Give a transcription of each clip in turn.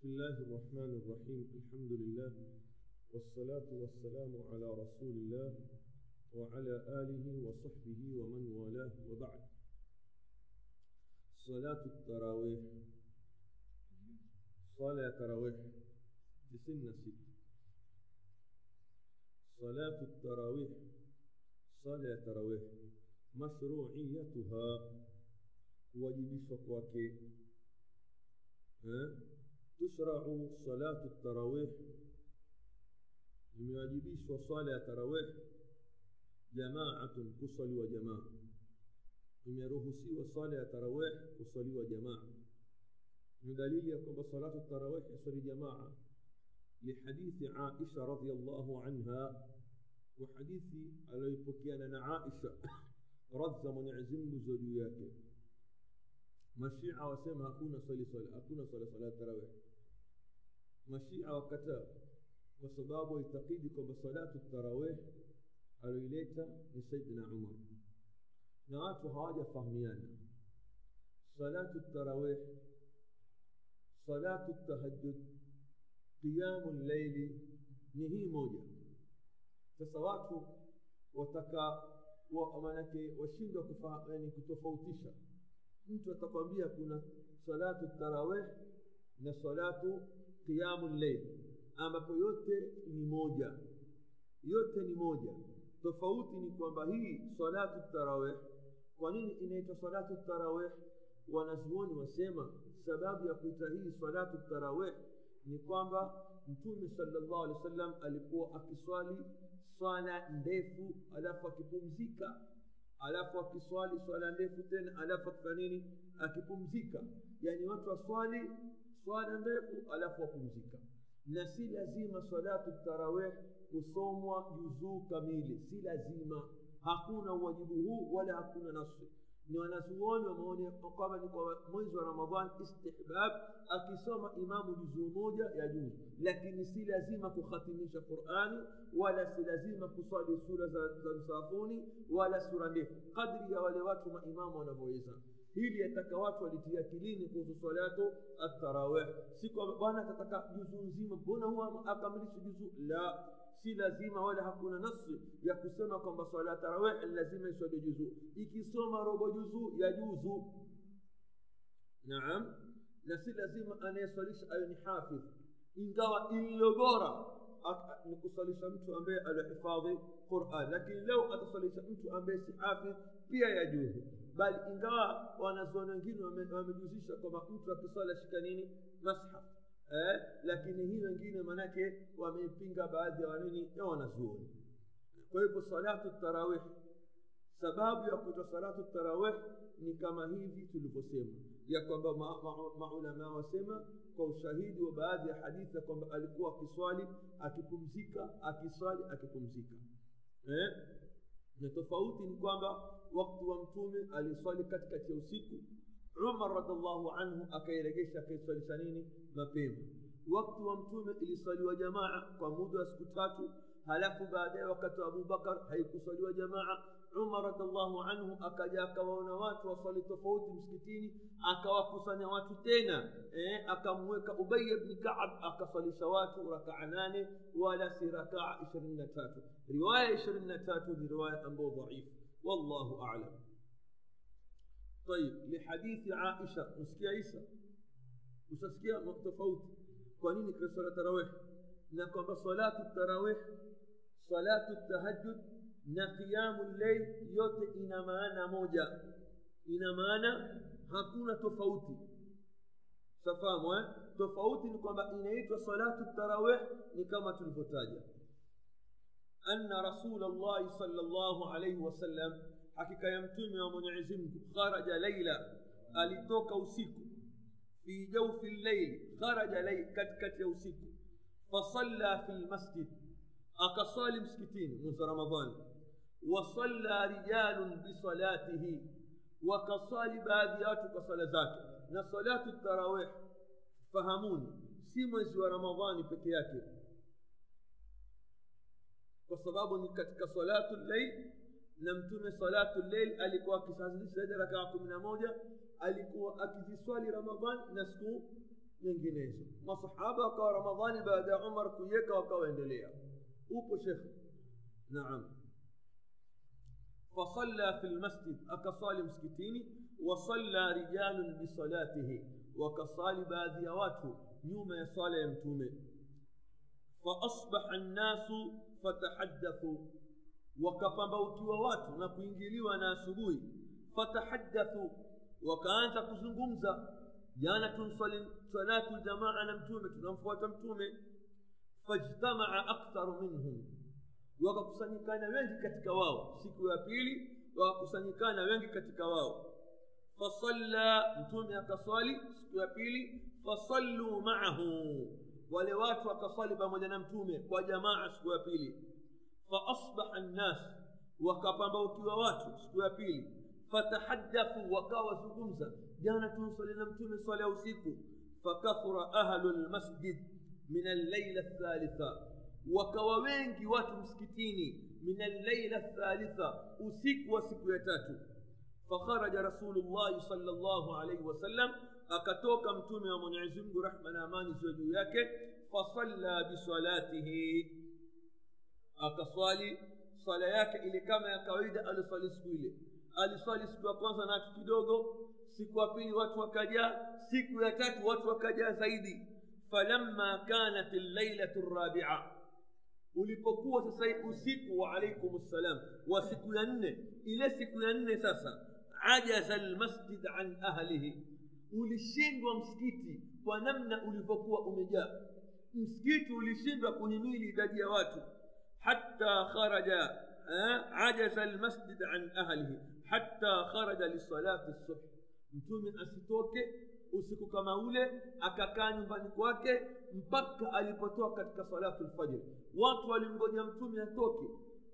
بسم الله الرحمن الرحيم. الحمد لله والصلاة والسلام على رسول الله وعلى آله وصحبه ومن والاه وبعد. صلاة التراويح. صلاة التراويح تسن ست صلاة التراويح. صلاة التراويح مشروعيتها. kuwajibishwa kwake تشرع صلاة التراويح. لم يجبش صلاة التراويح جماعة كصلي وجماعة. لم يرهسي صلاة التراويح كصلي وجماعة. من دليل يكون صلاة التراويح صلي جماعة. لحديث عائشة رضي الله عنها وحديث علي بكيان أنا عائشة رضى من يعزم زوجياك. مشيعة وسمها أكون صلي صلاة أكون صلي صلاة التراويح mashia wakataa kwa sababu waitakidi kwamba salatu tarawih alioileta ni saidina umar na watu hawajafahamiana salatu tarawih salatu tahajjud qiyamu llaili ni hii moja sasa watu wataka wa, manake washindwa yani kutofautisha mtu atakwambia kuna salatu tarawih na salatu qiyamu llail ambapo yote ni moja. Yote ni moja. Tofauti ni kwamba hii salatu tarawih kwa nini inaitwa salatu tarawih? Wanazuoni wasema sababu ya kuita hii salatu tarawih ni kwamba mtume sallallahu alaihi wasallam alikuwa akiswali swala ndefu alafu akipumzika alafu akiswali swala ndefu tena alafu akifanya nini? Akipumzika. Yani watu waswali swala ndefu alafu wapumzika na si lazima salatu tarawih kusomwa juzuu kamili si lazima hakuna uwajibu huu wala hakuna nasi ni wanazuoni wameona kwamba ni kwa mwezi wa ramadhan istihbab akisoma imamu juzuu moja ya juzu lakini si lazima kukhatimisha qurani wala si lazima kuswali sura za, za msafuni wala sura ndefu kadri ya wale watu maimamu wanavyoweza hili yataka watu walitia kilini kuhusu salatu atarawih si kwamba bwana atataka juzuu nzima mbona huwa akamilishe juzuu la si lazima wala hakuna nasi ya kusema kwamba swala tarawih lazima iswali juzuu ikisoma robo juzuu ya juzu naam na si lazima anayeswalisha ayo ni hafidh ingawa iliyo bora ni kuswalisha mtu ambaye alihifadhi quran lakini leo ataswalisha mtu ambaye si hafidh pia ya juzu bali ingawa wanazuoni wengine wamejuzisha kwamba mtu akiswali ashika nini? Mashaf eh, lakini hii wengine maanake wameipinga baadhi ya wanini? Ya wanazuoni. Kwa hivyo salatu tarawih sababu ya kuitwa salatu tarawih ni kama hivi tulivyosema. Ya kwamba maulamaa ma, ma wasema kwa ushahidi wa baadhi ya hadithi ya kwamba alikuwa akiswali akipumzika akiswali akipumzika. Eh? na tofauti ni kwamba وقت ومتوم علي صلكت كتيوسيكو عمر رضي الله عنه أكي رجيش أكي صلي سنيني ما بيم. وقت ومتوم إلي صلي وجماعة قمود أسكتاتو هلاك بعد وقت أبو بكر هيك صلي وجماعة. عمر رضي الله عنه أكجا كونوات وصلي تفوت مسكتيني. أكا وقصنوات تينا. إيه؟ أكا مويك أبي بن كعب أكا سوات ركعناني ولا سي إشرين نتاتو. رواية إشرين نتاتو رواية أبو ضعيف. والله أعلم. طيب لحديث عائشة نسكي عيسى. وسسكي تفوت قانين صلاة التراويح. نقوم صلاة التراويح صلاة التهجد نقيام الليل يوت إن مانا موجا إن مانا هكونا تفوتي. سفاهم تفوتي نقوم إن صلاة التراويح نقوم تلفتاجة أن رسول الله صلى الله عليه وسلم حكيك يمتمي ومن عزمك خرج ليلة ألتوك أوسيك. في جوف الليل خرج ليل كتكت يوسيك فصلى في المسجد أقصال مسكتين من رمضان. وصلى رجال بصلاته وكصال باديات كصلاة ذاك نصلاة التراويح فهموني رمضان في بكياتي kwa sababu ni katika salatu llail na mtume salatu lleil alikuwa akisazisha zaidi rakaa kumi na moja alikuwa akiziswali ramadhan na siku nyinginezo masahaba wakawa ramadhani baada ya umar kuiweka wakawaendelea upo shekhe naam فصلى في المسجد أكصال مسكتيني وصلى رجال بصلاته وكصال بعض يواته نيوم يصلى يمتومه فأصبح الناس فتحدثوا wakapambaukiwa watu na kuingiliwa na asubuhi fatahaddathu wakaanza kuzungumza jana tunsali salatu ljamaa na mtume tunamfuata mtume fajtamaa aktharu minhum wakakusanyikana wengi katika wao siku ya pili wakakusanyikana wengi katika wao fasalla mtume akaswali siku ya pili fasalluu maahu wale watu wakaswali pamoja na mtume kwa jamaa siku ya pili faasbaha nnas wakapambaukiwa watu siku ya pili fatahaddathu wakawa wazungumza jana tunsali na mtume swala ya usiku fakathura ahlu lmasjid min allaila thalitha wakawa wengi watu msikitini min allaila thalitha usiku wa siku ya tatu fakharaja rasulullahi sal llahu alaihi wasallam akatoka mtume wa mwenyezi mungu rahma na amani ziwe juu yake fasalla bisalatihi akaswali swala yake ile kama ya kawaida aliswali siku ile aliswali siku ya kwanza na watu kidogo siku ya pili watu wakajaa siku ya tatu watu wakajaa zaidi falamma kanat llailatu rabia ulipokuwa sasa usiku wa alaikum ssalam wa siku ya nne ile siku ya nne sasa ajaza lmasjid an ahlihi ulishindwa msikiti kwa namna ulivyokuwa umejaa. Msikiti ulishindwa kuhimili idadi ya watu. Hatta kharaja eh, ajaza lmasjid an ahlihi. Hatta kharaja lisalati subh mtume asitoke usiku kama ule akakaa nyumbani kwake mpaka alipotoka katika salatu lfajiri watu walimgoja mtume atoke.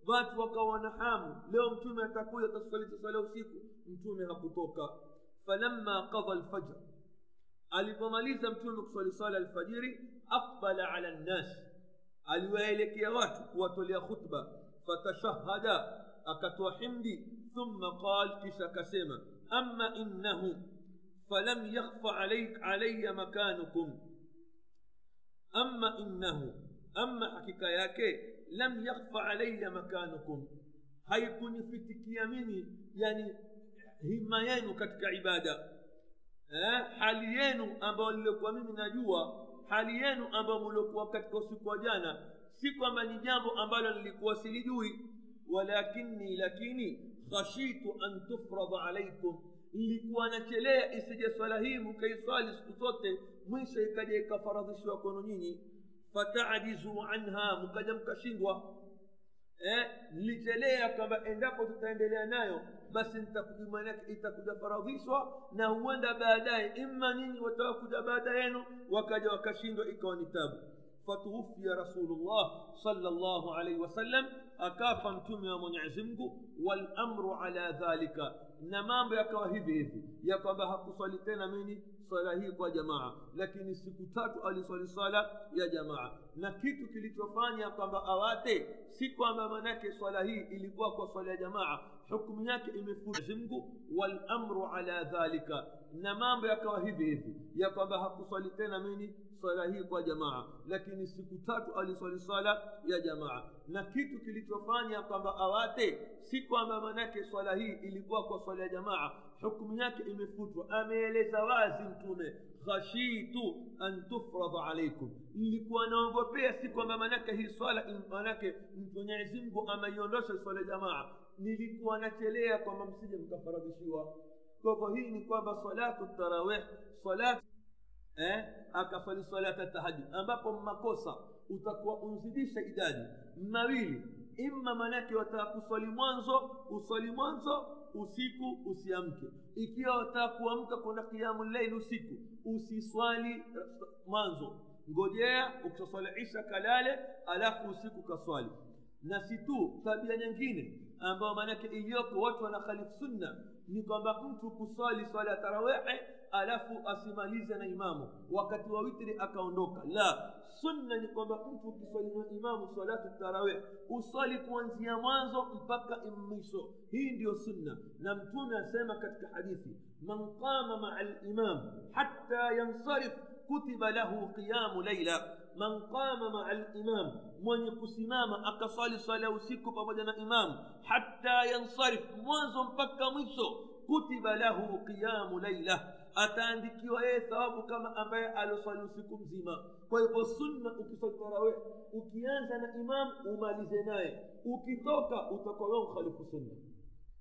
Watu wakawa na hamu. Leo mtume atakuja atatusalisha sala usiku. Mtume hakutoka. Falamma qadha lfajr alipomaliza mtume kuswali sala alfajiri aqbala ala nnasi aliwaelekea watu kuwatolea khutba fatashahada akatoa himdi thumma qal kisha akasema ama innahu falam yakhfa alaya makanukum ama innahu ama hakika yake lam yakhfa alaya makanukum haikunifitikia mimi yani hima yenu katika ibada eh, hali yenu ambayo niliokuwa mimi najua hali yenu ambayo mliokuwa katika usiku wa jana si kwamba ni jambo ambalo nilikuwa silijui walakini lakini khashitu an tufrada alaikum nilikuwa nachelea isije swala hii mkaiswali siku zote mwisho ikaja ikafaradhishwa kwenu nyinyi fatadizu anha mkaja mkashindwa eh, nilichelea kwamba endapo tutaendelea nayo basi manake itakuja faradhishwa na huenda baadaye ima nyinyi watawakuja baada yenu wakaja wakashindwa ikawa ni tabu fatuwufia rasulullah salllahu alaihi wasallam akafa mtume wa mwenyezi mungu walamru ala dhalika na mambo yakawa hivi hivi ya kwamba hakuswali tena mini swala hii kwa jamaa. Lakini siku tatu aliswali swala ya jamaa. Na kitu kilichofanya kwamba awate si kwamba manake swala hii ilikuwa kwa swala ya jamaa. Hukumu yake imefuzimgu walamru ala dhalika. Na mambo yakawa hivi hivi. Ya kwamba hakuswali tena mini swala hii kwa jamaa. Lakini siku tatu aliswali swala ya jamaa. Na kitu kilichofanya kwamba awate si kwamba manake swala hii ilikuwa kwa swala ya jamaa hukumu yake imefutwa. Ameeleza wazi mtume khashitu an tufradha alaikum nilikuwa naogopea si kwamba manake hii swala manake mwenyezi ameiondosha swala jamaa. Nilikuwa nachelea kwamba msije mkafaradhishiwa. Kwa hii ni kwamba salatu tarawih salatu eh, akafali salata tahajud ambapo makosa utakuwa unzidisha idadi mawili. Imma manake watakuswali mwanzo uswali mwanzo usiku usiamke. Ikiwa wataka kuamka kwenda kiamu llaili usiku usiswali mwanzo. Ngojea ukisaswali isha kalale alafu usiku kaswali. Na si tu tabia nyingine ambayo maanake iliyoko watu wanakhalifu sunna ni kwamba mtu kuswali swala ya tarawehe alafu asimalize na imamu wakati wa witri akaondoka la sunna ni kwamba mtu ukiswali na imamu salatu tarawih uswali kuanzia mwanzo mpaka mwisho hii ndiyo sunna na mtume asema katika hadithi man qama maa limam hatta yansarif كتب له قيام ليلة من قام مع الإمام من يكسمام أكصال صلاة usiku pamoja na imam hatta yansarif mwanzo mpaka mwisho kutiba lahu qiyamu laila ataandikiwa yeye thawabu kama ambaye aloswali usiku mzima. Kwa hivyo sunna ukiswali tarawih ukianza na imam umalize naye. Ukitoka utakuwa wewe ukhalifu sunna.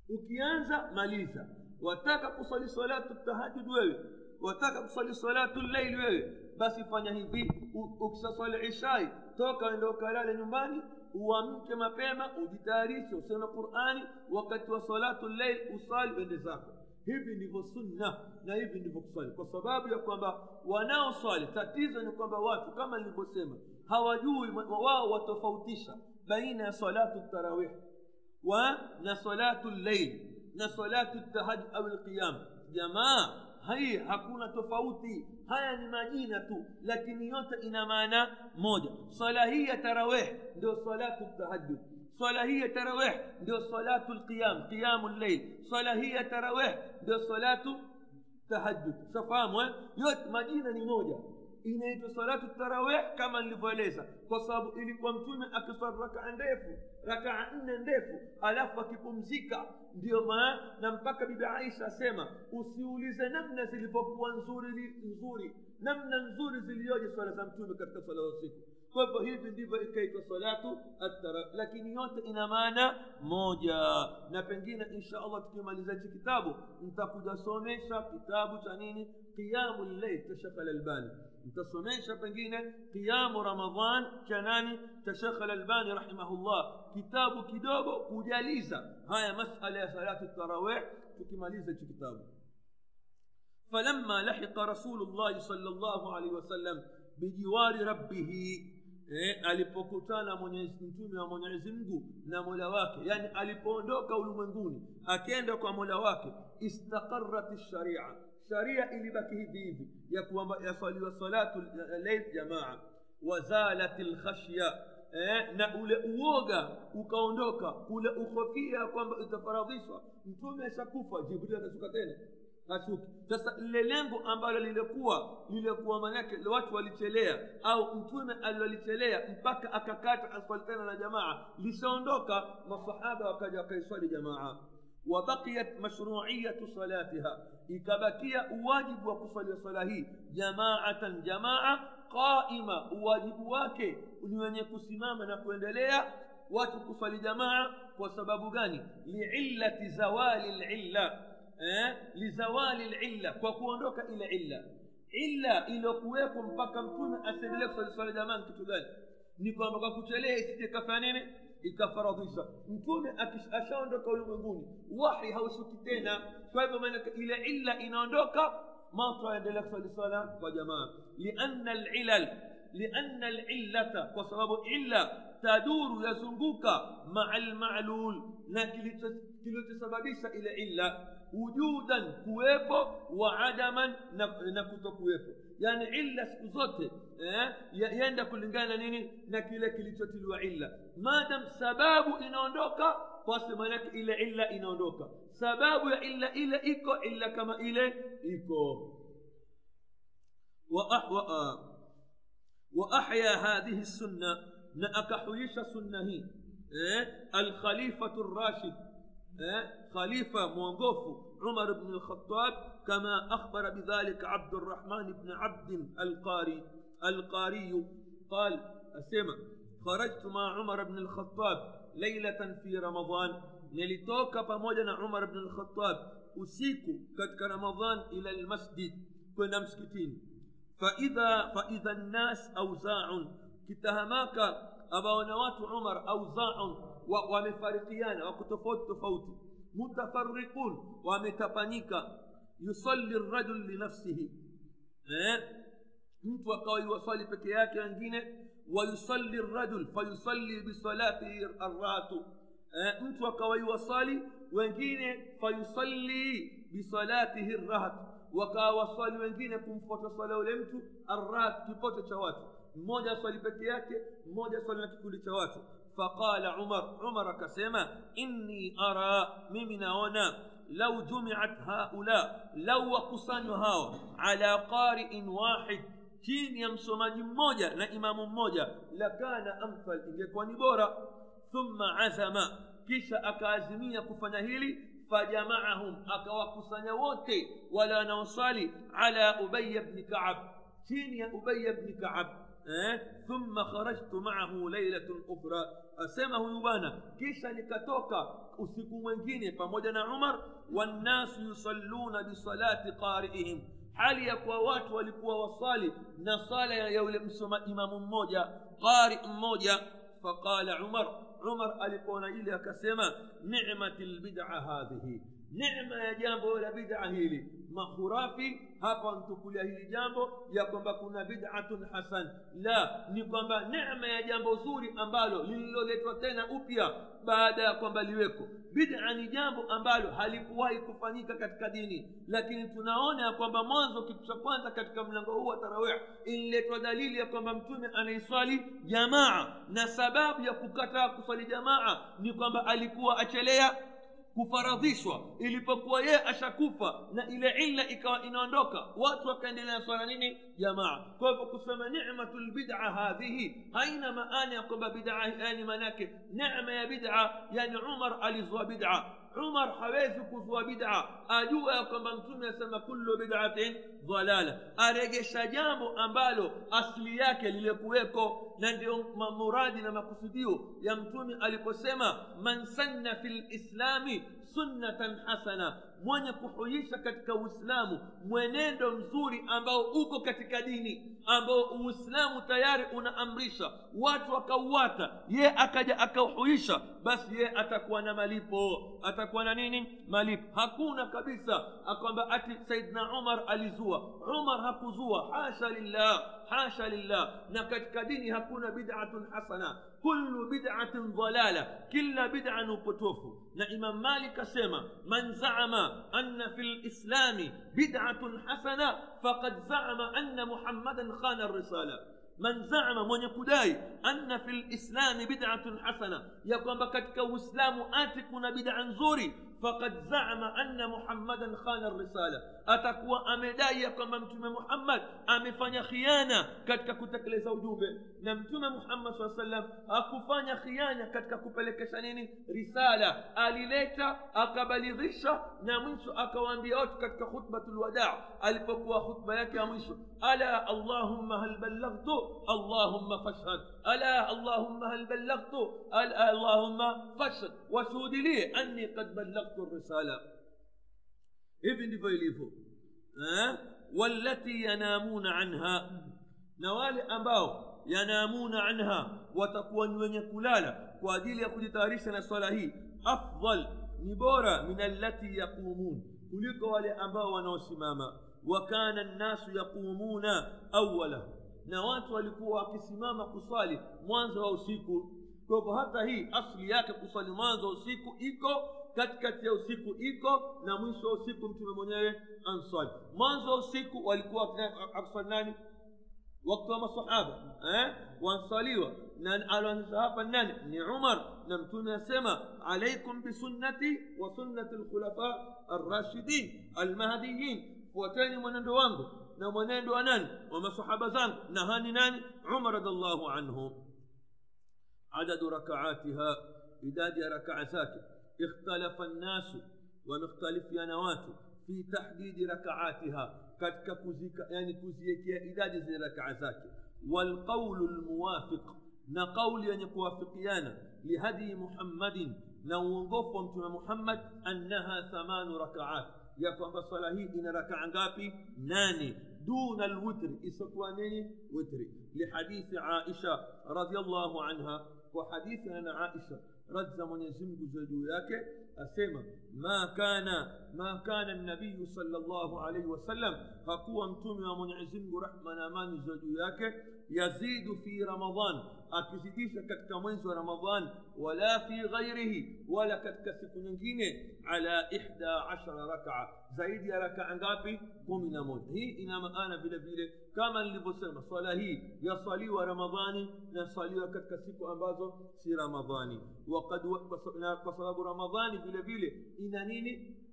Ukianza maliza. Wataka kuswali salatu tahajud wewe? Wataka kuswali salatu llaili wewe? Basi fanya hivi. Ukisaswali ishai toka ende ukalale nyumbani uamke mapema ujitayarishe usome qurani wakati wa salatu llail usali ende zako hivi ndivyo sunna na hivi ndivyo kuswali kwa sababu ya kwamba wanaoswali tatizo ni kwamba watu kama nilivyosema hawajui wao watofautisha baina ya salatu tarawih wa na salatu llail na salatu tahajud au lqiyam jamaa hai hakuna tofauti haya ni majina tu lakini yote ina maana moja swala hii ya tarawih ndio salatu tahajud swala hii ya tarawih ndio salatu lqiyam qiyamu llail swala hii ya tarawih ndio salatu tahajud safahamu eh? yote majina ni moja inaitwa salatu tarawih kama nilivyoeleza kwa sababu ilikuwa mtume akiswali rakaa ndefu rakaa nne ndefu alafu akipumzika ndio maana na mpaka bibi aisha asema usiulize namna zilivyokuwa nzuri nzuri namna nzuri zilioje swala za mtume katika swala za usiku kwa hivyo hivi ndivyo ikaitwa salatu attara lakini yote ina maana moja na pengine insha allah tukimaliza hichi kitabu nitakuja somesha kitabu cha nini قيام الليل تشغل البال انت سمعش بنجينا قيام رمضان كناني تشغل البال رحمه الله. كتاب كدوبه وجاليزة. هاي مسألة صلاة التراويح. تكماليزة كتابه. فلما لحق رسول الله صلى الله عليه وسلم بجوار ربه alipokutana mtume wa mwenyezi mungu na mola wake yani alipoondoka ulimwenguni akenda kwa mola wake sharia ilibaki hivi hivi ya kwamba yaswaliwa salatu lail jamaa. Wazalat lkhashya eh, na ule uoga ukaondoka. Ule ukhofia kwamba itafaradhishwa. Mtume ashakufa jibril atashuka tena hashuki. Sasa lile lengo ambalo lilikuwa lilikuwa manake watu walichelea au mtume alilolichelea mpaka akakata aswali tena na jamaa lishaondoka masahaba wakaja wakaiswali jamaa وبقيت مشروعية صلاتها. إكبكية واجب وكفل صلاة جماعة جماعة قائمة. واجب واكي. ونوان يكسماما نقول لها وتكفل جماعة. وسبب غاني. لعلة زوال العلة. أه؟ لزوال العلة. وكوانوك إلى علة. إلا إلى قويكم بكم كون أسدلك صلاة جماعة كتلال نقول لك ikafaradhisha mtume ashaondoka ulimwenguni wahi haushuki tena kwa hivyo maanake ile illa inaondoka matu aendelea kuswali swala kwa jamaa lianna lilal lianna lillata kwa sababu illa taduru yazunguka maa lmalul na kilichosababisha ile illa wujudan kuwepo wa adaman na, na kutokuwepo yani illa siku zote eh, yaenda kulingana na nini na kile kilichotiliwa illa madam sababu inaondoka basi maanake ile illa inaondoka sababu ya illa ile iko illa kama ile iko واحيا هذه السنة ناكحيش سنه إيه؟ الخليفه الراشد إيه؟ خليفه موقوف عمر بن الخطاب كما أخبر بذلك عبد الرحمن بن عبد القاري القاري. قال أسمع خرجت مع عمر بن الخطاب ليلة في رمضان. نلتوك فمولنا عمر بن الخطاب. أسيك كتك رمضان إلى المسجد. كنمسكتين فإذا فإذا الناس أوزاع. كتهماك أبا ونوات عمر أوزاع ومفارقيان. وكتفوت تفوتي متفرقون ومتفانيكا يصلي الرجل لنفسه. انت وقوي يصلي بكياك انجينه ويصلي الرجل فيصلي بصلاته الراتو انت وقوي يصلي وانجينه فيصلي بصلاته الرات وقوي يصلي وانجينه كم فوت صلاة ولمت الرات كي فوت شواتو. موجة صلي بكياك موجة صلي لك كل فقال عمر عمر كسيما إني أرى ممن هنا لو جمعت هؤلاء لو وقصان هاو على قارئ واحد تين يمسوما موجة لا إمام موجة لكان أمثل إن ثم عزم كيش أكازمية كفنهيلي فجمعهم أكوكسان ووتي ولا نوصالي على أبي بن كعب. تين يا أبي بن كعب إيه؟ ثم خرجت معه ليلة أخرى. Asema huyu bwana kisha nikatoka usiku mwingine pamoja na umar wannasu yusalluna bisalati qariihim hali ya kuwa watu walikuwa wasali na sala ya yule msoma imamu mmoja qari mmoja faqala umar umar alipoona ile akasema nimati lbida hadhihi nema ya jambo la bid'a hili. Makhurafi hapa wantukulia hili jambo ya kwamba kuna bid'atun hasan. La ni kwamba nema ya jambo zuri ambalo lililoletwa tena upya baada ya kwamba liweko. Bid'a ni jambo ambalo halikuwahi kufanyika katika dini. Lakini tunaona ya kwamba mwanzo kitu cha kwanza katika mlango huu wa tarawih ililetwa dalili ya kwamba mtume anaiswali jamaa. Na sababu ya kukataa kuswali jamaa ni kwamba alikuwa achelea kufaradhishwa ilipokuwa yeye ashakufa na ile illa ikawa inaondoka watu wakaendelea swala nini jamaa kwa hivyo kusema nimatu lbida hadhihi haina maana ya kwamba bidaa yani maanake nema ya bida yani umar alizua bida umar hawezi kuzua bida ajua ya kwamba mtume asema kullu bidatin dhalala aregesha jambo ambalo asili yake lilikuweko na ndio muradi na makusudio ya mtume aliposema man sanna fi lislami sunnatan hasana mwenye kuhuisha katika uislamu mwenendo mzuri ambao uko katika dini ambao uislamu tayari unaamrisha watu wakauata ye akaja akauhuisha basi ye atakuwa na malipo atakuwa na nini malipo hakuna kabisa kwamba ati saidna umar alizua umar hakuzua hasha lillah hasha lillah na katika dini hakuna bid'atun hasana kullu bid'atin dhalala kila bid'a ni upotofu na imam malik asema man zaama أن في الإسلام بدعة حسنة فقد زعم أن محمدا خان الرسالة. من زعم من يكداي أن في الإسلام بدعة حسنة يقوم بكتك وإسلام آتكنا بدعا زوري فقد زعم أن محمدا خان الرسالة. أتقوى أمدايا كما أمتم محمد. أمفن خيانة كتك كتك لزوجوبة نمتم محمد صلى الله عليه وسلم. أكفن خيانة كتك كبلك شنيني رسالة. أليلتا أقبل غشة. نمس أكوان بيوت كتك خطبة الوداع. ألبك وخطبة يك يا ألا اللهم هل بلغت اللهم فاشهد. Ala allahumma hal ballaghtu allahumma fashhad washuhudilie anni qad ballaghtu risala hivi ndivyo ilivyo wallati yanamuna anha na wale ambao yanamuna anha watakuwa ni wenye kulala kwa ajili ya kujitayarisha na swala hii afdal ni bora min allati yaqumun kuliko wale ambao wanaosimama wa kana nnasu yaqumuna awalahu na watu walikuwa wakisimama kuswali mwanzo wa usiku kwa hivyo hata hii asli yake kuswali mwanzo wa usiku iko katikati ya usiku iko na mwisho wa usiku mtume mwenyewe answali mwanzo wa usiku walikuwa akuswali nani wakati wa masahaba eh? wansaliwa na aloanzisha hapa nani ni umar na mtume asema alaikum bisunnati wa sunnati lkhulafa arrashidin almahdiyin fuateni mwenendo wangu na mwenendo wa nani wa masahaba zangu na hani nani umar radiallahu anhu adadu rakaatiha idadi ya rakaa zake اختلف الناس ومختلفيان watu في تحديد ركعاتها katika kuzika yani kuziekea idadi zile rakaa zake walqaulu lmuwafiq na qauli yenye kuwafikiana lihadii muhammadin na uongofu wa mtume muhammad annaha thamanu rakaat ya kwamba swala hii ina rakaa ngapi nane duna lwitri isiyokuwa nini witri lihadithi aisha radiallahu anha kwa hadithi na aisha radhi za mwenyezi mungu za juu yake asema ma kana ما كان النبي صلى الله عليه وسلم هكو امتم يا منعزم رحمة نامان زدوياك يزيد في رمضان. أكزيديش كتك رمضان ولا في غيره ولا كتك سكنين على إحدى عشر ركعة. زيد يا ركعة عنقابي قم نامون هي إنما أنا بلا بلا كما اللي بسلم. صلاة هي. يصلي ورمضان نصلي وكتك سكو أنبازو في رمضان وقد وصلاب رمضان بلا بلا إنانيني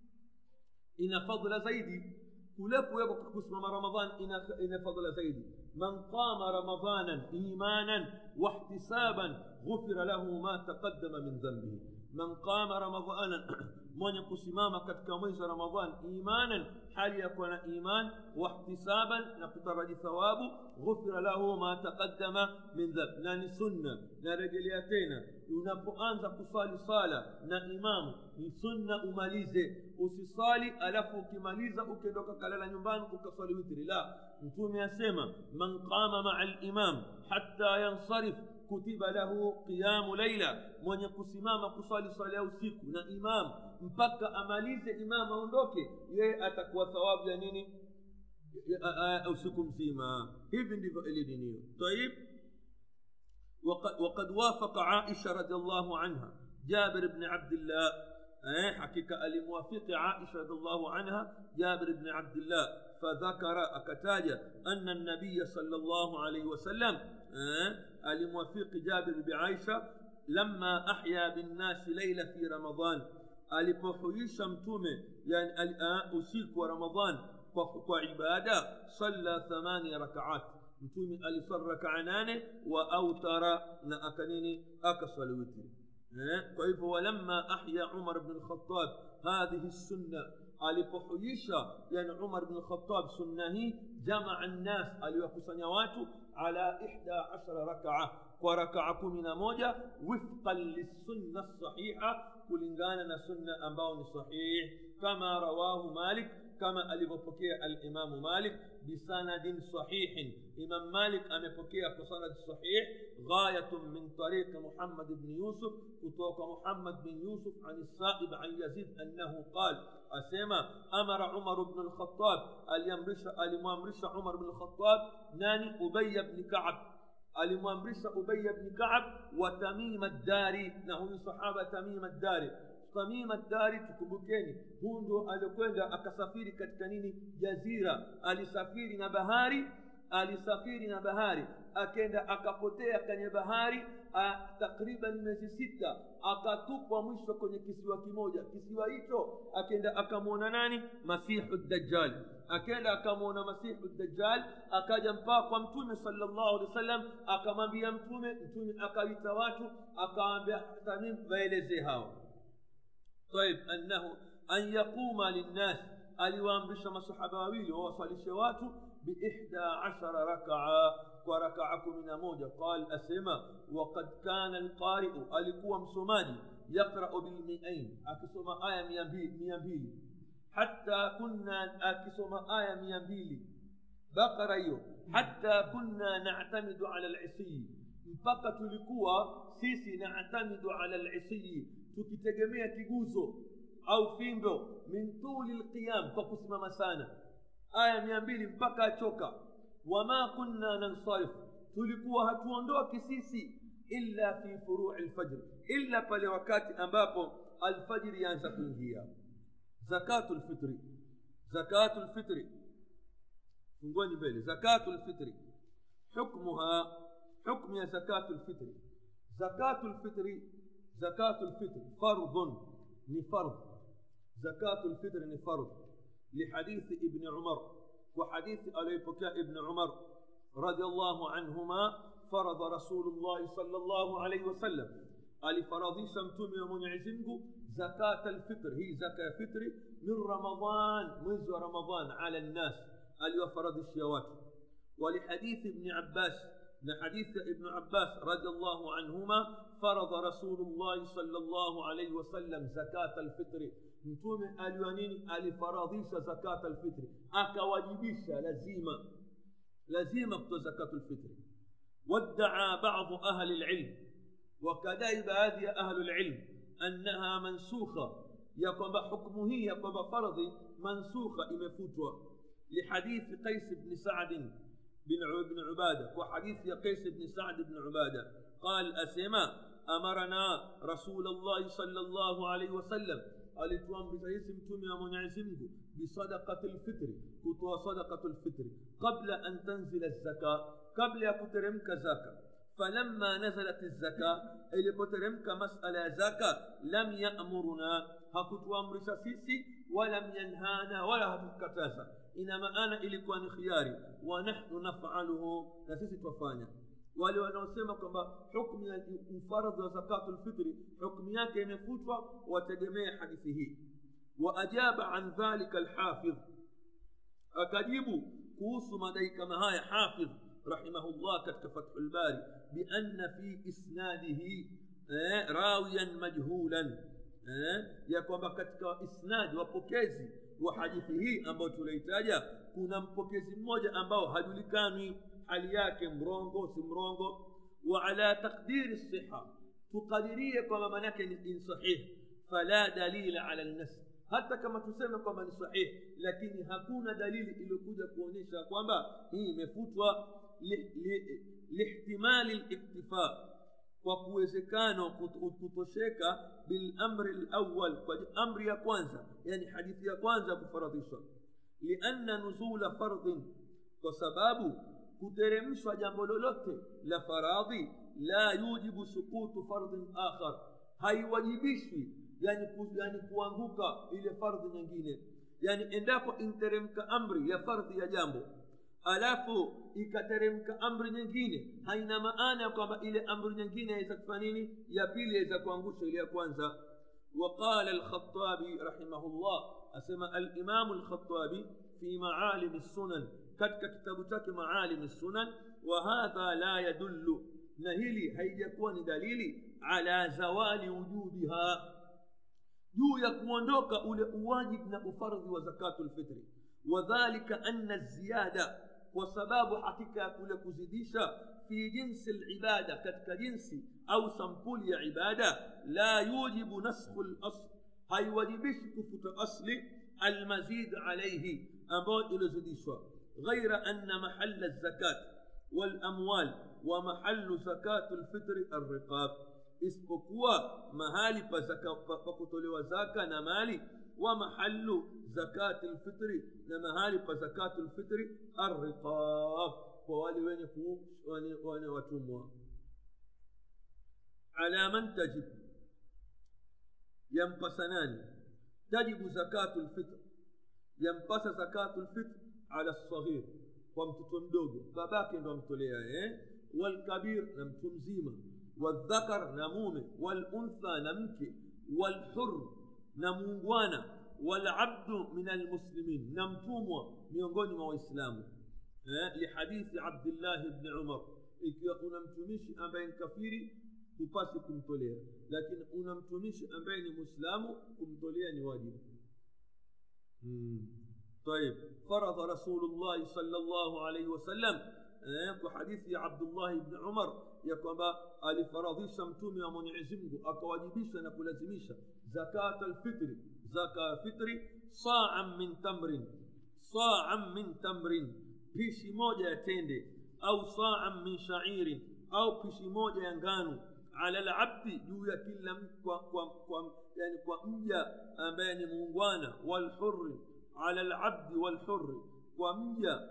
ina fadla zaidi kule kuwepo kusimama ramadhan ina, ina fadla zaidi man qama ramadanan imanan wahtisaban ghufira lahu ma taqaddama min dhanbihi man qama ramadanan mwenye kusimama katika mwezi wa ramadhan imanan hali ya kuwa na iman wahtisaban na kutaraji thawabu ghufira lahu ma taqaddama min dhanb na ni sunna narejelea tena unapoanza kusali sala na imamu ni sunna umalize usisali alafu ukimaliza ukiondoka kalala nyumbani ukasali witri la mtume asema man qama maa limam hatta yansarif kutiba lahu qiyamu laila mwenye kusimama kusali swala ya usiku na imam mpaka amalize imam aondoke yeye atakuwa thawabu ya nini usiku mzima hivi ndivyo ilidiniwa طيب وقد, وافق عائشة رضي الله عنها جابر بن عبد الله حقيقة الموافق عائشة رضي الله عنها جابر بن عبد الله. فذكر أكتاج أن النبي صلى الله عليه وسلم الموافق جابر بن عائشة لما أحيا بالناس ليلة في رمضان. ramadhan kwa, kwa ibada salla thamani rakaat mtume alisali rakaa nane wa autara na akanini akasali witri إيه؟ طيب، كيف ولما أحيا عمر بن الخطاب هذه السنة على بحيشة. لأن عمر بن الخطاب سنة جمع الناس على وكسنوات على إحدى عشر ركعة. وركعكم من موجة وفقا للسنة الصحيحة. كل إنجاننا سنة أنباون صحيح. كما رواه مالك كما ألي الإمام مالك. بسند صحيح. إمام مالك أم في بسند صحيح. غاية من طريق محمد بن يوسف كتوك محمد بن يوسف عن السائب عن يزيد أنه قال أسيما أمر عمر بن الخطاب اليمرش الإمام عمر بن الخطاب ناني أبي بن كعب. الإمام رش أبي بن كعب وتميم الداري نهو من صحابة تميم الداري. Tamima ddari tukumbukeni huu ndo alikwenda akasafiri katika nini jazira alisafiri na bahari alisafiri na bahari akenda akapotea kwenye bahari takriban miezi sita akatupwa mwisho kwenye kisiwa kimoja kisiwa hicho akenda akamwona nani masihu dajjal akenda akamwona masihu dajjal akaja mpaka kwa mtume salllahu alehi wa sallam akamwambia mtume mtume akawita watu akawambia tamim waelezee hawa طيب أنه أن يقوم للناس أليوان بشما صحابة ويلي وصل شواته بإحدى عشر ركعة وركعه من موجة قال أسمى وقد كان القارئ أليقوم سمادي يقرأ بالمئين. أكسما آية ميامبيلي حتى كنا أكسما آية ميامبيلي بقرا أيوه. حتى كنا نعتمد على العصي. فقط لقوى سيسي نعتمد على العصي. Tukitegemea kiguzo au fimbo min tuli lqiyam kwa kusimama sana aya mia mbili mpaka achoka wama kunna nansarif tulikuwa hatuondoki sisi illa fi furui lfajri illa pale wakati ambapo alfajiri yaanza kuingia zakatu lfitri zakatu lfitri fungoni mbele zakatu lfitri hukmuha hukmu ya zakatu lfitri zakatu lfitri zakatu lfitri fardhun ni fardh زكاة الفطر فرض. لحديث ابن عمر وحديث ألي بكاء ابن عمر رضي الله عنهما فرض رسول الله صلى الله عليه وسلم. ألي فرضي سمتم يوم يعزمه زكاة الفطر. هي زكاة فطر من رمضان منذ رمضان على الناس. ألي فرض الشيوات ولحديث ابن عباس لحديث ابن عباس رضي الله عنهما فرض رسول الله صلى الله عليه وسلم زكاة الفطر mtume aliwa nini alifaradhisha zakata lfitri akawajibisha lazima lazima kutoa zakatu lfitri waddaa badu ahli lilm wakadai baadhi ya ahlu lilm annaha mansukha ya kwamba hukmu hii ya kwamba fardhi mansukha imefutwa lihadithi qais bni sadin بن بن عبادة وحديث قيس بن سعد بن عبادة. قال أسيما أمرنا رسول الله صلى الله عليه وسلم. قال الاتوام بجيس متومي ومن عزمه بصدقة الفطر كتوى صدقة الفطر قبل أن تنزل الزكاة قبل يكترمك زكاة. فلما نزلت الزكاة إلي كترمك مسألة زكاة لم يأمرنا. هكتوى أمر سيسي ولم ينهانا ولا هكتوى ina maana ilikuwa ni khiari wa nahnu nafaluhu na sisi twafanya wale wanaosema kwamba hukmu ya ufaradhi wa zakatu lfitri hukmu yake imefutwa wategemee hadithi hii waajaba an dhalika alhafidh akajibu kuhusu madai kama haya rahimahullah katika fathu lbari bianna fi isnadihi eh, rawiyan majhulan eh, ya kwamba katika isnadi wapokezi wa hadithi hii ambayo tulioitaja kuna mpokezi mmoja ambao hajulikani hali yake mrongo si mrongo wa ala taqdiri siha tukadirie kwamba manake ni sahihi fala dalila ala lnasb hata kama tuseme kwamba ni sahihi lakini hakuna dalili iliyokuja kuonyesha kwamba hii imefutwa lihtimali liktifa kwa kuwezekano kutosheka bilamri lawal kwa amri ya kwanza yani hadithi ya kwanza kufaradhishwa lianna nuzula fardhin kwa sababu kuteremshwa jambo lolote la faradhi la yujibu sukutu fardhin akhar haiwajibishwi yani, yani kuanguka ile fardhi nyingine yani endapo interemka amri ya fardhi ya jambo alafu ikateremka amri nyingine haina maana kwamba ile amri nyingine yaweza kufanya nini ya pili yaweza kuangusha ile ya kwanza وقال الخطابي رحمه الله أسمى الإمام الخطابي في معالم السنن كتك كتابتك معالم السنن وهذا لا يدل نهلي هيجكون دليلي على زوال وجودها juu ya kuondoka ule uwajib na wa zakatu lfitri wadhalika anna ziyada وسبابه حقيقة كل كزيديشا في جنس العبادة كتك أو سمبول عبادة لا يوجب نسخ الأصل. هاي وجبش كفت اصل المزيد عليه. أبوي إلى غير أن محل الزكاة والأموال ومحل زكاة الفطر الرقاب. اسبقوا مهالي فكتولي وزكاه نمالي ومحل زكاة الفطر نمهالي بزكاة الفطر الرقاب. فوالي وين يكون وين وين وين على من تجب؟ ينبسنان تجب زكاة الفطر. ينبس زكاة الفطر على الصغير. ومتتون دوغو. باباك نوم إيه؟ والكبير نمتم زيما. والذكر نمومي والأنثى نمكي والحر نمونغوانا والعبد من المسلمين نمتوموا ميونغون ما وإسلام لحديث عبد الله بن عمر إكي أنمتميش أبين كفيري كباسي كمتوليا لكن أنمتميش أبين مسلم ان نواجب طيب فرض رسول الله صلى الله عليه وسلم إيه حديث عبد الله بن عمر يا كما الفرضي سمتومي ومنعزمه اكواجبيش أنا كلازميشه زكاة الفطر. زكاة فطر صاعا من تمر. صاعا من تمر. بيشي موجة تندي أو صاعا من شعير. أو بيشي موجة ينغانو. على العبد جوية كل يعني كوا مجا مونغوانا. والحر. على العبد والحر. كوا آه، مجا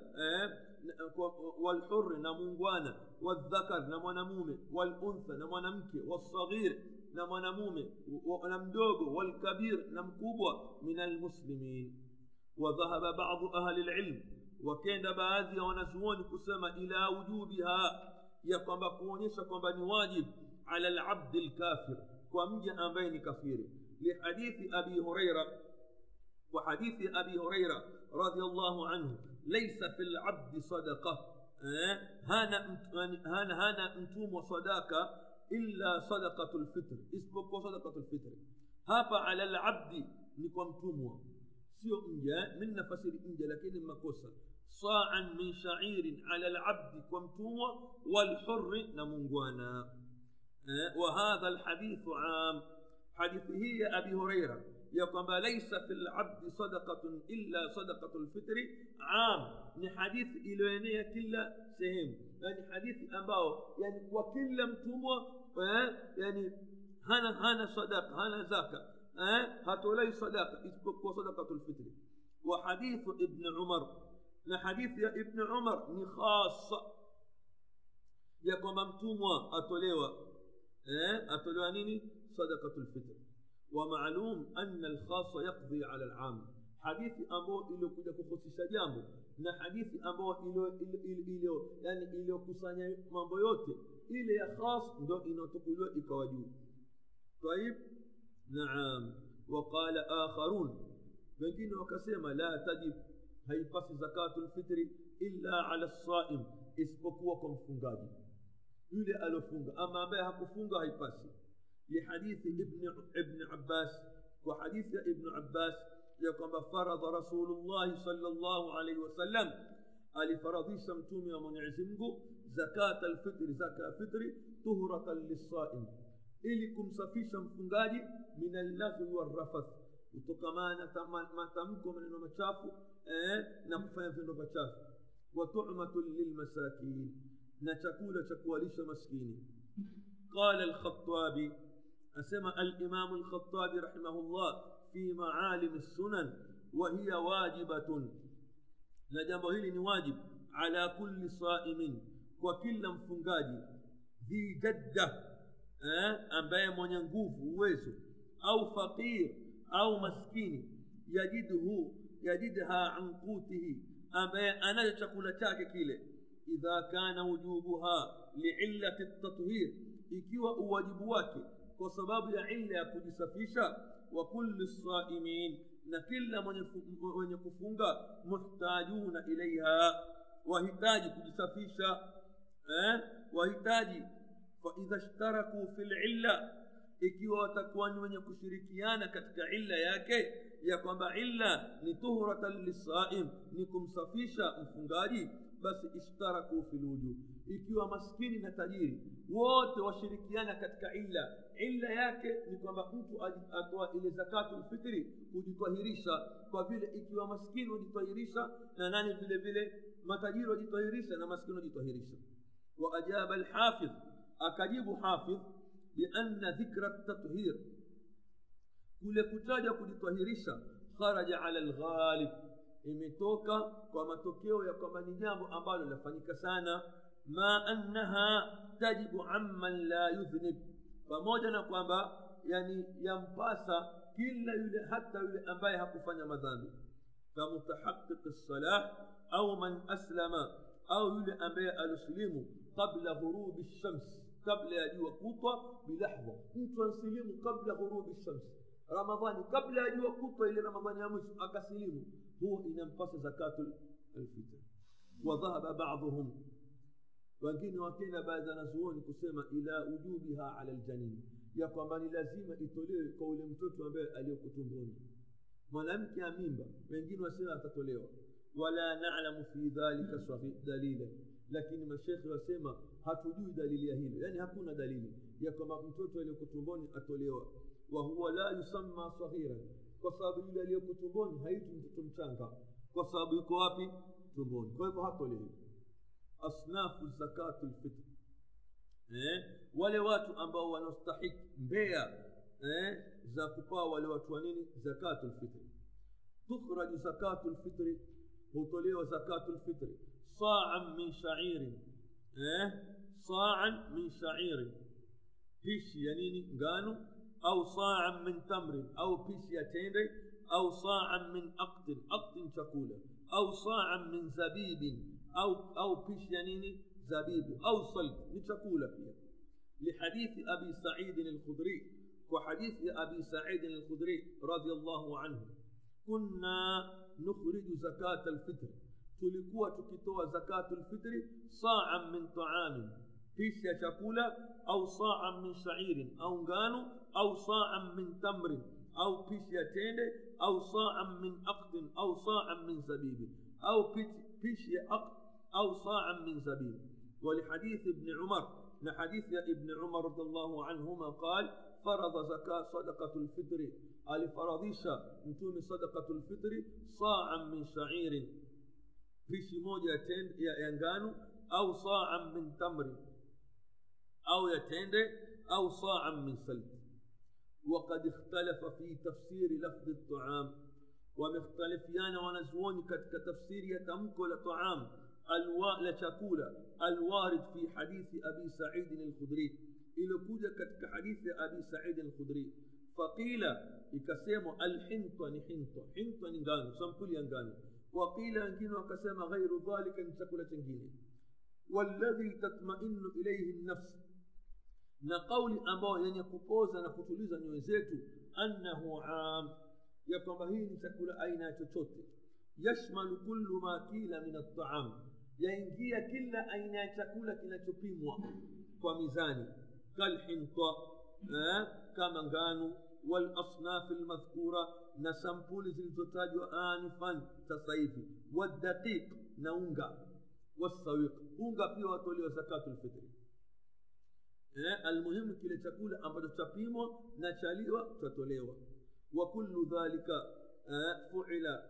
والحر نمونغوانا. والذكر نمونمومي. والأنثى نمونمكي. والصغير والحر نمونغوانا والذكر نمونمومي والأنثى نمونمكي والصغير نمونمومي ونمدوغو والكبير نمكوبوا من المسلمين وذهب بعض أهل العلم وكان بعض ونسوون كسما إلى وجوبها يقوم بكونيش قوم واجب على العبد الكافر ومجي أمبين كفير لحديث أبي هريرة وحديث أبي هريرة رضي الله عنه ليس في العبد صدقة هانا هانا هانا أنتم إلا صدقة الفطر. إسبوكو صدقة الفطر. هابا على العبد نكون تموا سيو إنجا من نفسر إنجا لكن ما كوسا. صاعا من شعير على العبد كم تموا والحر نمونغوانا. آه، وهذا الحديث عام. حديث هي أبي هريرة. يقول ليس في العبد صدقة إلا صدقة الفطر. عام. لحديث إلوانية كل سهم. يعني حديث أباو يعني وكل متوم إيه؟ يعني هنا هنا صدق هنا زكاة. إيه؟ هتولى صدقة يتبقى صدقة وحديث ابن عمر. نحديث يا ابن عمر نخاص. يا كممتوموا أتوليوا إيه؟ أتوليوا نيني صدقة الفطر. ومعلوم أن الخاص يقضي على العام. حديث أمو إلو كجا كخصي سجامو نحديث أمو إلو إلو إلو, إلو يعني إلو كسانيا مانبيوتي ile ya khas ndo inayotukuliwa ikawa juu طيب نعم وقال آخرون wengine wakasema la tajib haipasi zakatu lfitri illa ala lsaim isipokuwa kwa mfungaji yule aliofunga ama ambaye hakufunga haipasi lihadithi ibni abbas kwa hadithi ya ibnu abbas ya kwamba faradha rasulullahi sala llahu alaihi wasallam alifaradhisha mtume wa mwenyezi mungu زكاة الفطر زكاة الفطر طهرة للصائم. إلي كم سفيشا مفنجاجي من اللغو والرفث. وتقمانة ما تمكو من إنه مشافو إيه؟ نعم، في إنه وتعمة للمساكين. نتكولة تكواليش مسكيني. قال الخطابي أسمى الإمام الخطابي رحمه الله في معالم السنن وهي واجبة. لجنبه لني واجب على كل صائمين kwa kila mfungaji dhi jadda eh, ambaye mwenye nguvu uwezo au faqir au maskini yajidhu yajidha an qutihi ambaye anayo chakula chake kile idha kana wujubuha liillati tathhir ikiwa uwajibu wake kwa sababu ya illa ya kujisafisha wa kulli saimin na kila mwenye kufunga muhtajuna ilaiha wahitaji kujisafisha eh? wahitaji. Faidha shtaraku fi lilla ikiwa watakuwa ni wenye kushirikiana katika illa yake ya kwamba illa ni tuhratan lisaim ni kumsafisha mfungaji basi ishtaraku fi lwujub ikiwa maskini na tajiri wote washirikiana katika illa. Illa yake ni kwamba mtu atoa ile zakatu lfitri kujitwahirisha kwa vile ikiwa maskini wajitwahirisha na nani vile vile? Matajiri wajitwahirisha na maskini wajitwahirisha وأجاب الحافظ أكجيب حافظ بأن ذكر التطهير. كل كتاجة كل خرج على الغالب. إمتوكا كما توكيو يا كما نجابو أبالو لفنكسانا ما أنها تجب عمن لا يذنب. فموجنا كما يعني ينباسا كلا يلي حتى يلي أبايها كفانا مذانب فمتحقق الصلاح أو من أسلم أو يلي أبايها أسلمه qabla ghurubi lshams kabla ya jua kutwa bilahdha mtu ansilimu kabla ghurubi lshams ramadhani kabla ya jua kutwa ile ramadhani ya mwisho akasilimu huwa inampasa zakatu lfitr wadhahaba baduhum wengine wakenda baadhi wanazuoni kusema ila ujubiha ala ljanin ya kwamba ni lazima itolewe kwa ule mtoto ambaye aliyoko tumboni mwanamke ya mimba wengine wasema atatolewa wala nalamu fi dhalika dalila lakini mashekhe wasema hatujui dalili ya hilo. Yaani hakuna dalili ya kwamba mtoto aliyoko tumboni atolewa. Wahuwa la yusamma saghira kwa sababu yule aliyoko tumboni haitwi mtoto mchanga. Kwa sababu yuko wapi? Tumboni. Kwa hivyo hatolewi. Asnafu zakatu lfitr eh? wale watu ambao wanastahiki mbea eh? za kupaa wale watu wa nini? Zakatu lfitri tukhraju zakatu lfitri hutolewa zakatu lfitri صاعا من شعير. إيه؟ صاعا من شعير. بيش يعني قالوا أو صاعا من تمر. أو بيش يتين أو صاعا من أقط. أقط تقول أو صاعا من زبيب. أو أو بيش يعني زبيب. أو صلب. تقول فيها. لحديث أبي سعيد الخدري. وحديث أبي سعيد الخدري رضي الله عنه. كنا نخرج زكاة الفطر. Tulikuwa tukitoa zakatu lfitri saan min taamin pishi ya chakula au saan min shairin au ngano au saan min tamrin au pishi ya tende au saan min aqdin au saan min zabibin au pishi- ya aqd au saan min zabib ولحديث ابن عمر لحديث ابن عمر رضي الله عنهما قال فرض زكاة صدقة الفطر على فرضيشة متوم صدقة الفطر صاعا من شعير pishi moja ya ya ngano au saan min tamri. Au ya tende au saan وقد اختلف في تفسير لفظ الطعام ومختلفيان ونزوون كتك تفسير يتمك لطعام الوا لشكولة الوارد في حديث أبي سعيد الخدري إلى كوجة كتك حديث أبي سعيد الخدري ni hintwa hintwa ni ngano sampuli ya ngano وقيل أنجين وقسم غير ذلك من نتكولة أنجين والذي تطمئن إليه النفس. نقول أبا يعني كوبوزا نكتوليزا نوزيتو أنه عام يقبهين تكولة أين تتوت يشمل كل ما قيل من الطعام يعني كل أين تكولة كنا تبيموا وميزاني كالحنطة كما والأصناف المذكورة na sampuli zilizotajwa anifan sasa hivi wadaqiq na unga wasawiq unga pia watolewa zakatu lfitri eh, almuhimu kile chakula ambacho chapimwa na chaliwa chatolewa wa kullu dhalika eh, fuila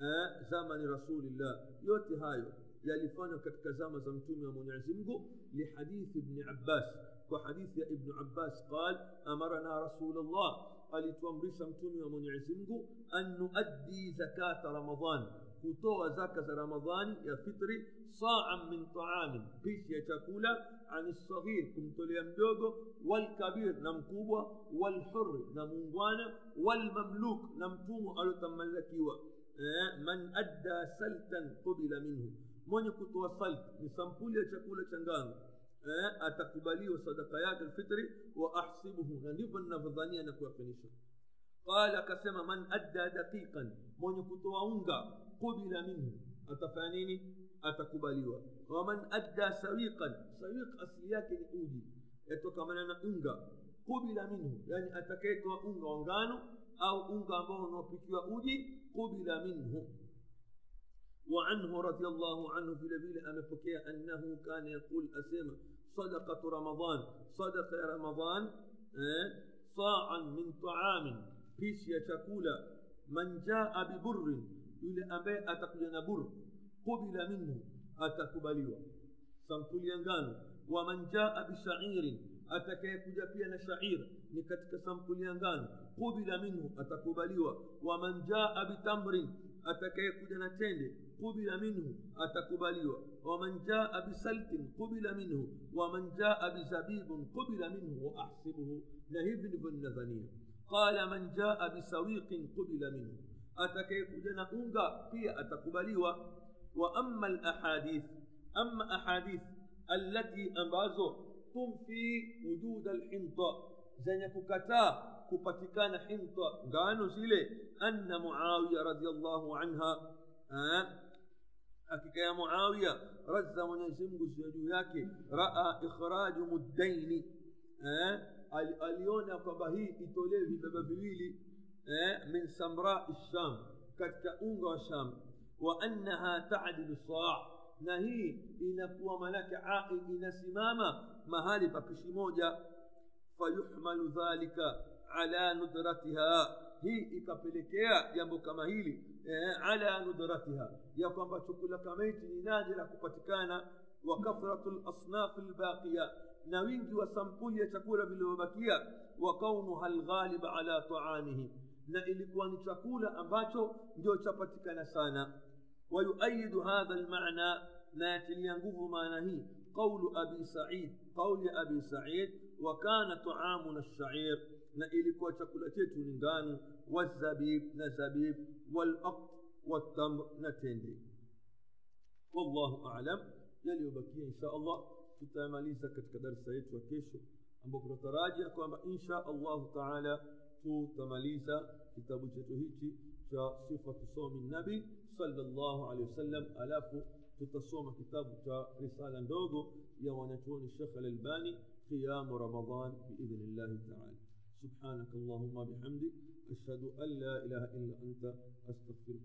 eh, zamani rasulillah yote hayo yalifanywa katika zama za mtume wa mwenyezi mungu lihadithi ibni abbas kwa hadithi ya ibnu abbas qal amarana rasulllah alituamrisha mtume wa mwenyezi mungu an nuaddi zakata ramadan kutoa zaka za ramadhani ya fitri saan min taamin pishi ya chakula ani lsaghir kumtolea mdogo walkabir na mkubwa walhuri na muungwana walmamluk na mtumwa aliotamalakiwa eh, man adda saltan qubila minhu mwenye kutoa salt ni sampuli ya chakula cha ngano eh, atakubaliwa sadaka yake alfitri wa ahsibuhu na ndivyo ninavyodhania na kuyakinisha qala akasema man adda daqiqan mwenye kutoa unga qubila minhu atafanya nini atakubaliwa waman adda sawiqan sawiq asili yake ni uji yatokamana na unga qubila minhu yani atakayetoa unga wa ngano au unga ambao unaopikiwa uji qubila minhu وعنه رضي الله عنه في لبيل أمبكي أنه كان يقول أسيما صدقة رمضان. صدق يا رمضان آه صاعا من طعام. بيش يشكولا من جاء ببر يلي أبي أتقلنا بر. قبل منه أتقبلوا سنقول ينغانو ومن جاء بشعير shair ni katika sampuli ya ngano qubila minhu atakubaliwa waman jaa bitamrin atakayekuja tende qubila minhu atakubaliwa waman jaa bisaltin qubila minhu waman jaa bizabibun qubila minhu wa ahsibuhu na hivi ndivyo ninadhania qala man jaa bisawiqin qubila minhu atakayekuja na unga pia atakubaliwa wa ama lahadith ama ahadith allati ambazo tunfi wujuda lhinta zenye kukataa kupatikana hinta ngano zile anna muawiya radiallahu anha hakika ya muawiya razza mwenyezimngu ziwe juu yake raa ikhraju muddaini aliona kwamba hii itolewe vibaba viwili min samrai sham katika unga wa sham wa annaha tadilu saa na hii inakuwa manake inasimama mahali pa pishi moja fayuhmalu dhalika ala nudratiha hii ikapelekea jambo kama hili eh, ala nudratiha ya kwamba chakula kama hichi ni nadira kupatikana wa kathratu lasnafi lbaqiya na wingi wa sampuli ya chakula vilivyobakia wa kaunuha lghalib ala taamihi na ilikuwa ni chakula ambacho ndio chapatikana sana ويؤيد هذا المعنى ناتي ينقف معنى قول أبي سعيد قول أبي سعيد وكان طعامنا الشعير نإلكوا شكلتيت نغان والزبيب نزبيب والأقط والتمر نتندي والله أعلم يلي بكي إن شاء الله tutamaliza katika darsa yetu ya kesho ambapo tunatarajia kwamba insha allahu taala tutamaliza kitabu chetu hichi cha sifatu somi nabi sallallahu alaihi wasallam alafu tutasoma kitabu cha risala ndogo ya wanachuoni shekh alalbani qiyamu ramadan biidhni llahi taala سبحانك اللهم بحمدك أشهد أن لا إله إلا أنت أستغفرك